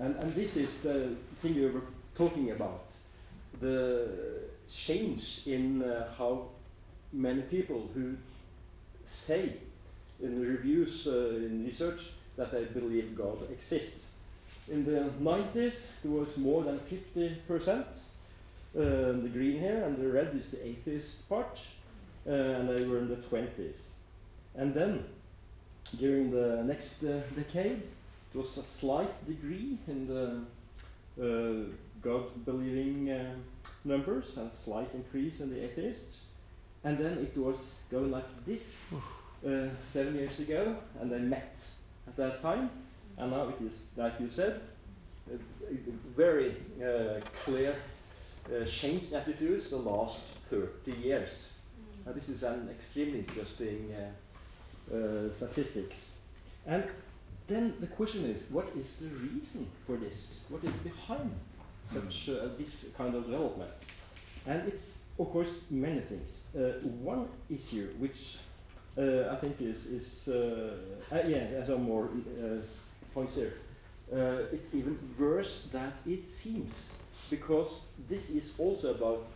And, and this is the thing we were talking about the change in uh, how many people who say in reviews, uh, in research, that they believe God exists. In the 90s, it was more than 50%. Uh, the green here, and the red is the atheist part, uh, and they were in the 20s. And then, during the next uh, decade, it was a slight degree in the uh, God believing uh, numbers, a slight increase in the atheists. And then it was going like this uh, seven years ago, and they met at that time. And now it is, like you said, a, a very uh, clear uh, change in attitudes the last 30 years. And this is an extremely interesting uh, uh, statistics. And then the question is, what is the reason for this? What is behind such uh, this kind of development? And it's of course many things. Uh, one issue which uh, I think is is uh, uh, yeah, there's some more uh, points here. it's even worse than it seems because this is also about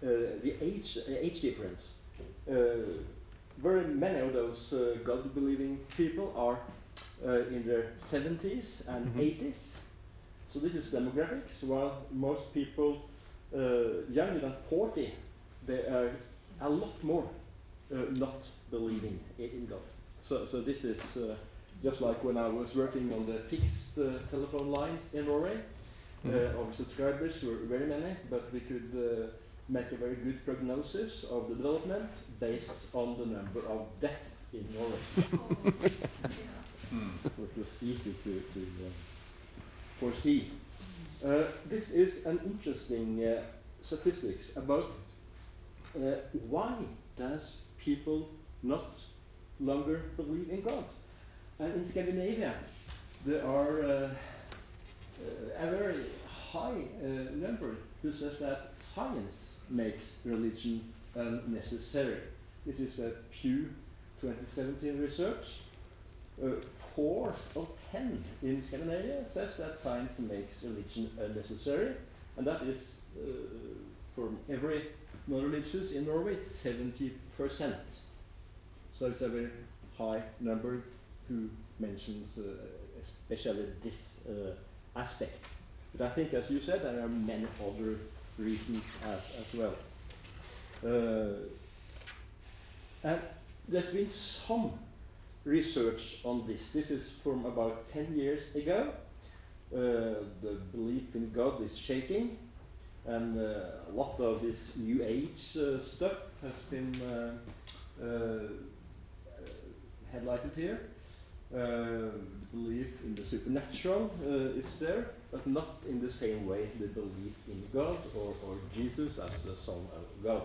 the age age difference. very many of those God-believing people are in their 70s and mm -hmm. 80s. So this is demographics, while most people uh, younger than 40, they are a lot more uh, not believing in God. So, so this is uh, just like when I was working on the fixed telephone lines in Norway. Mm -hmm. our subscribers were very many, but we could make a very good prognosis of the development based on the number of deaths in Norway. Hmm. it was easy to, to uh, foresee. Uh, this is an interesting uh, statistics about uh, why does people not longer believe in God. And in Scandinavia, there are uh, uh, a very high number who says that science makes religion unnecessary. This is a Pew 2017 research. Uh, four of ten in Scandinavia says that science makes religion unnecessary, and that is uh, from every non-religious in Norway, 70%. So it's a very high number who mentions uh, especially this uh, aspect. But I think, as you said, there are many other reasons as, as well. Uh, and there's been some research on this. This is from about 10 years ago. Uh, the belief in God is shaking, and uh, a lot of this New Age uh, stuff has been uh, uh, highlighted here. Uh, the belief in the supernatural is there, but not in the same way the belief in God or, or Jesus as the Son of God.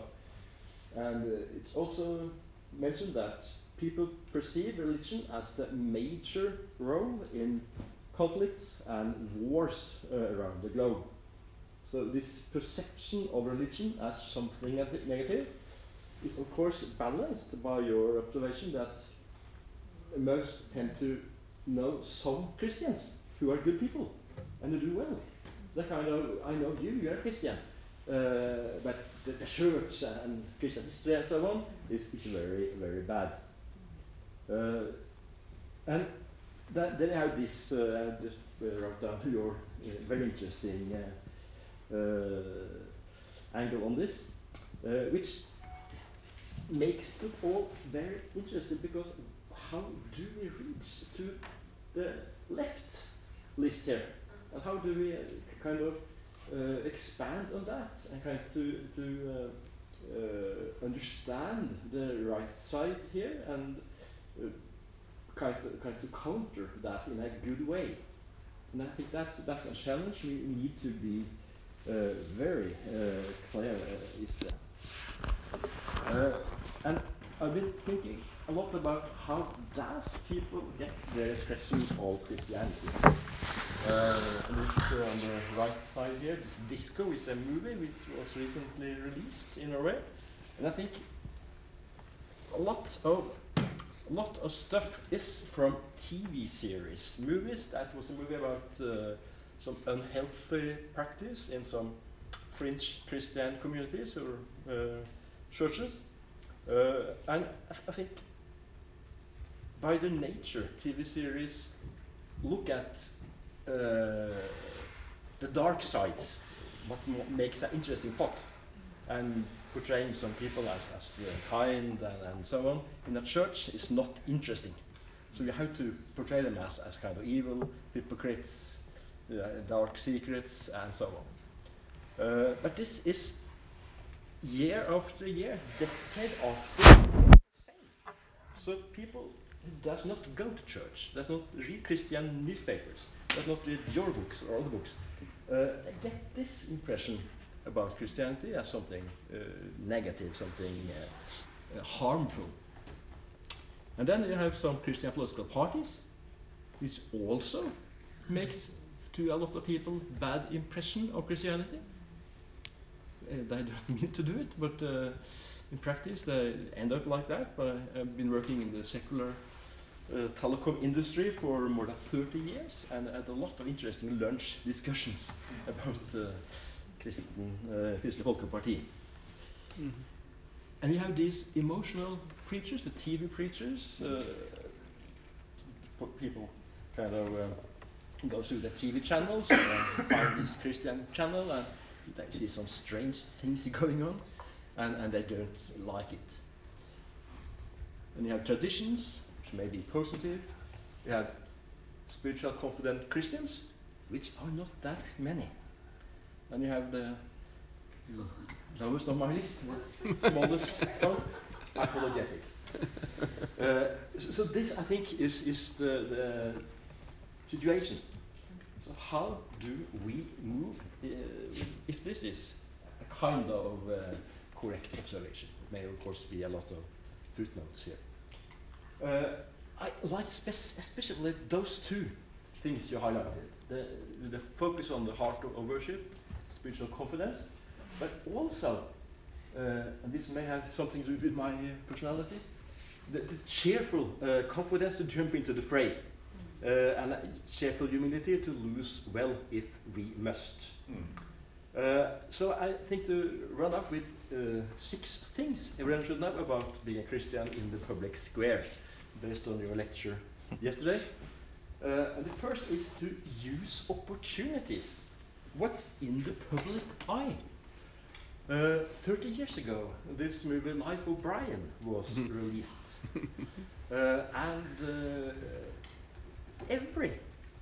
And it's also mentioned that people perceive religion as the major role in conflicts and wars uh, around the globe. So this perception of religion as something negative is of course balanced by your observation that most tend to know some Christians who are good people and who do well. That kind of, I know you, you are a Christian, uh, but the, the, church and Christian history and so on is, is very, very bad. Uh, and that, then I have this, uh, I just uh, wrote down your very interesting angle on this, which makes it all very interesting because how do we reach to the left list here? And how do we uh, kind of uh, expand on that and kind of to, to uh, understand the right side here and kind of, kind of counter that in a good way. And I think that's, that's a challenge we need to be uh, very uh, clear uh, is there. Uh, and I've been thinking a lot about how does people get their impression of Christianity. Uh, this on the right side here, this Disco is a movie which was recently released in Norway. And I think a lot of a lot of stuff is from TV series, movies. That was a movie about uh, some unhealthy practice in some fringe Christian communities or uh, churches. Uh, and I, I think by the nature, TV series look at uh, the dark sides, what makes an interesting plot, and portraying some people as, as kind and, and so on in a church is not interesting. So you have to portray them as, as kind of evil, hypocrites, uh, dark secrets, and so on. Uh, but this is year after year, decade after same. So people does not go to church, does not read Christian newspapers, does not read your books or other books, uh, get this impression about Christianity as something uh, negative, something uh, uh, harmful. And then you have some Christian political parties, which also makes to a lot of people bad impression of Christianity. Uh, they don't mean to do it, but uh, in practice they end up like that. But I've been working in the secular uh, telecom industry for more than 30 years and had a lot of interesting lunch discussions about uh, Kristen, uh, Kristelig Folkeparti. Mm -hmm. And you have these emotional preachers, the TV preachers, uh, people kind of uh, go through the TV channels and find this Christian channel and they see some strange things going on and, and they don't like it. And you have traditions, which may be positive. You have spiritual confident Christians, which are not that many. And you have the lowest of my list, the smallest phone, apologetics. Uh, so, this, I think, is, is the, the situation. So how do we move uh, if this is a kind of uh, correct observation? It may of course be a lot of footnotes here. Uh, I like especially those two things you highlighted the, the focus on the heart of worship, spiritual confidence, but also, uh, and this may have something to do with my uh, personality, the, the cheerful uh, confidence to jump into the fray. Uh, and cheerful humility to lose well if we must. Mm. so I think to run up with six things everyone should know about being a Christian in the public square based on your lecture yesterday. Uh, and the first is to use opportunities. What's in the public eye? Uh, 30 years ago, this movie Life of Brian was released. Uh, and uh, every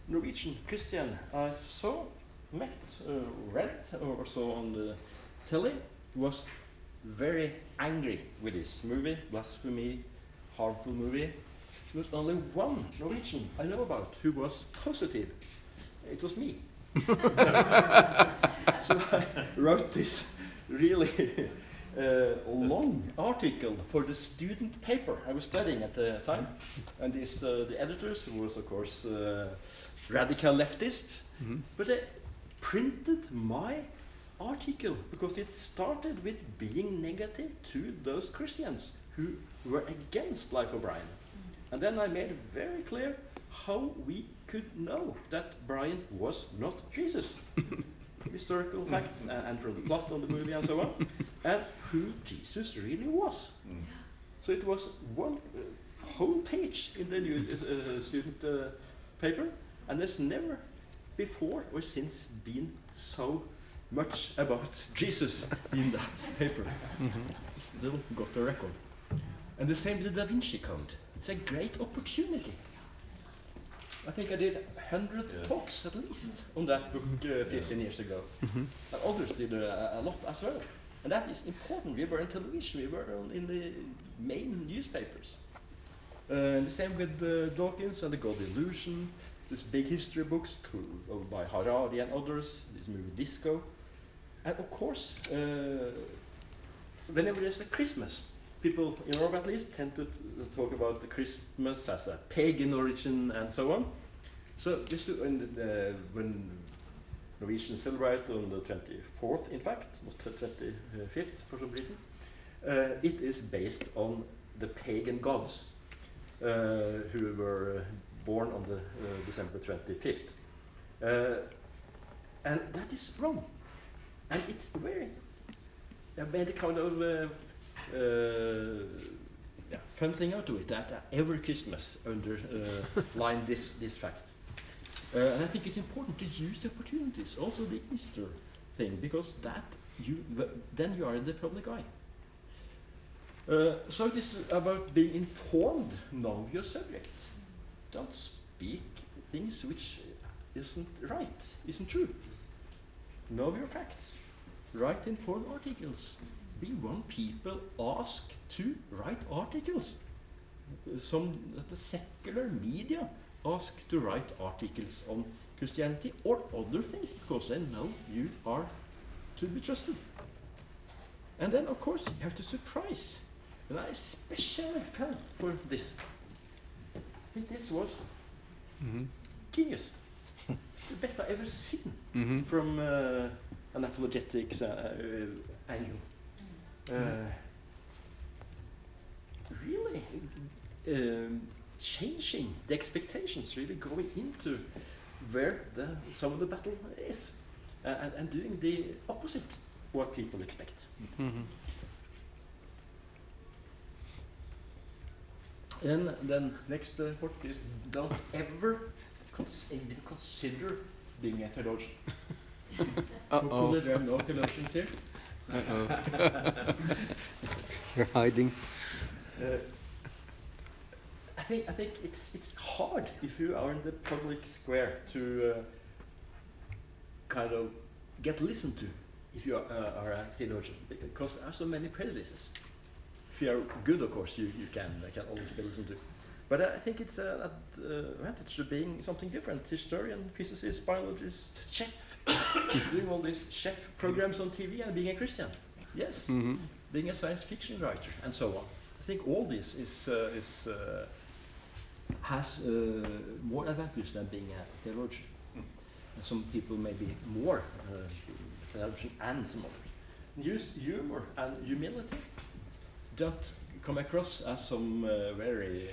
Norwegian Christian I saw, met, uh, read, or saw on the telly was very angry with this movie, blasphemy, harmful movie was only one Norwegian I know about who was positive. It was me. so I wrote this really uh, long article for the student paper I was studying at the time. And this, uh, the editors was, of course, uh, radical leftists. Mm -hmm. But they printed my article because it started with being negative to those Christians who were against Life of Brian. And then I made it very clear how we could know that Brian was not Jesus. Historical facts and, and, from the plot of the movie and so on, and who Jesus really was. Mm. So it was one uh, whole page in the new uh, student uh, paper, and there's never before or since been so much about Jesus in that paper. Mm -hmm. Still got the record. And the same with the Da Vinci Code. It's a great opportunity. I think I did 100 yeah. talks at least on that book uh, 15 years ago. Mm -hmm. And others did uh, a lot as well. And that is important. We were in television, we were on, in the main newspapers. Uh, the same with uh, Dawkins and the God Illusion, these big history books to, by Harari and others, this movie Disco. And of course, uh, whenever there's a Christmas, people in Europe at least tend to talk about the Christmas as a pagan origin and so on. So just to, the, when Norwegians celebrate on the 24th, in fact, not the 25th for some reason, uh, it is based on the pagan gods uh, who were born on the uh, December 25th. Uh, and that is wrong. And it's very, a kind of uh, yeah, fun thing out of it that uh, every Christmas underline this, this fact. Uh, and I think it's important to use the opportunities, also the Easter thing, because that you then you are in the public eye. Uh, so it is about being informed, know your subject. Don't speak things which isn't right, isn't true. Know your facts. Write informed articles. We want people asked to write articles. Some the secular media ask to write articles on Christianity or other things because they know you are to be trusted. And then, of course, you have to surprise. And I especially fell for this. I think this was Mhm. genius. The best I've ever seen Mhm. from uh, an apologetics uh, uh, angle. Uh, really um, changing the expectations, really going into where the, some of the battle is, uh, and, and doing the opposite what people expect. Mhm. And then next uh, point is don't ever cons- even consider being a theologian. Hopefully Uh-oh. there are no theologians here. Uh-oh. They're hiding. Uh, I think I think it's it's hard if you are in the public square to uh, kind of get listened to if you are, uh, are a theologian because there are so many prejudices. If you are good, of course, you, you can uh, can always be listened to. But I think it's an uh, advantage to being something different: historian, physicist, biologist, chef, doing all these chef programs on TV and being a Christian. Yes Mhm. being a science fiction writer, and so on. I think all this is, uh, is, uh, has uh, more advantage than being a theologian. And Some people may be more uh, theologian and some others. Use humor and humility. Don't come across as some uh, very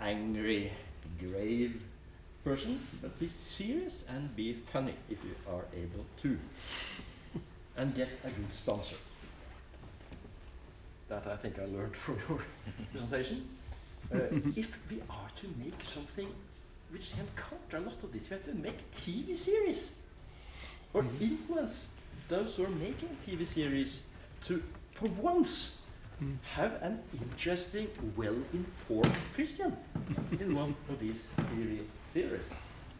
angry, grave person, but be serious and be funny if you are able to. and get a good sponsor that I think I learned from your presentation. Uh, if we are to make something which can counter a lot of this, we have to make TV series or influence those who are making TV series to, for once, Mm. have an interesting, well-informed Christian in one of these TV series.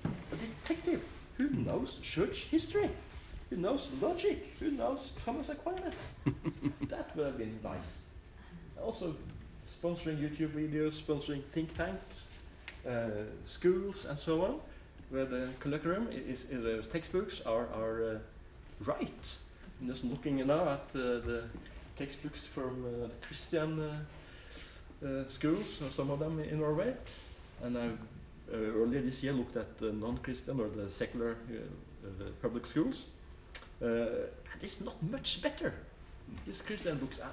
A detective who knows church history, who knows logic, who knows Thomas Aquinas. that would have been nice. Also, sponsoring YouTube videos, sponsoring think tanks, uh, schools, and so on, where the curriculum is, is the textbooks are, are uh, right. I'm just looking now at uh, the textbooks from uh, the Christian uh, uh, schools, or some of them in Norway, and I uh, earlier this year looked at the non-Christian or the secular uh, public schools. Uh, and it's not much better. These Christian books, uh,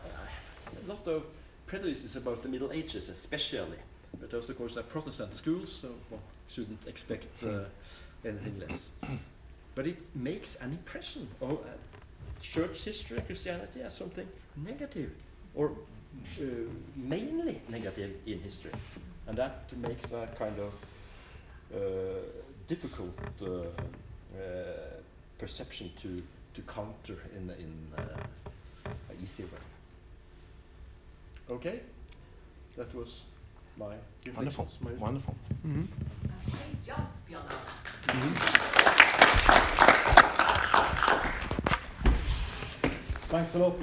a lot of prejudices about the Middle Ages, especially. But those, of course, are Protestant schools, so one shouldn't expect uh, anything less. But it makes an impression of uh, church history Christianity as something negative, or uh, mainly negative in history. And that makes a kind of difficult uh, uh, perception to, to counter in, in uh, an easy way. Okay? That was my Wonderful, my- wonderful. Mhm. Great job, Bjørn Thanks a lot.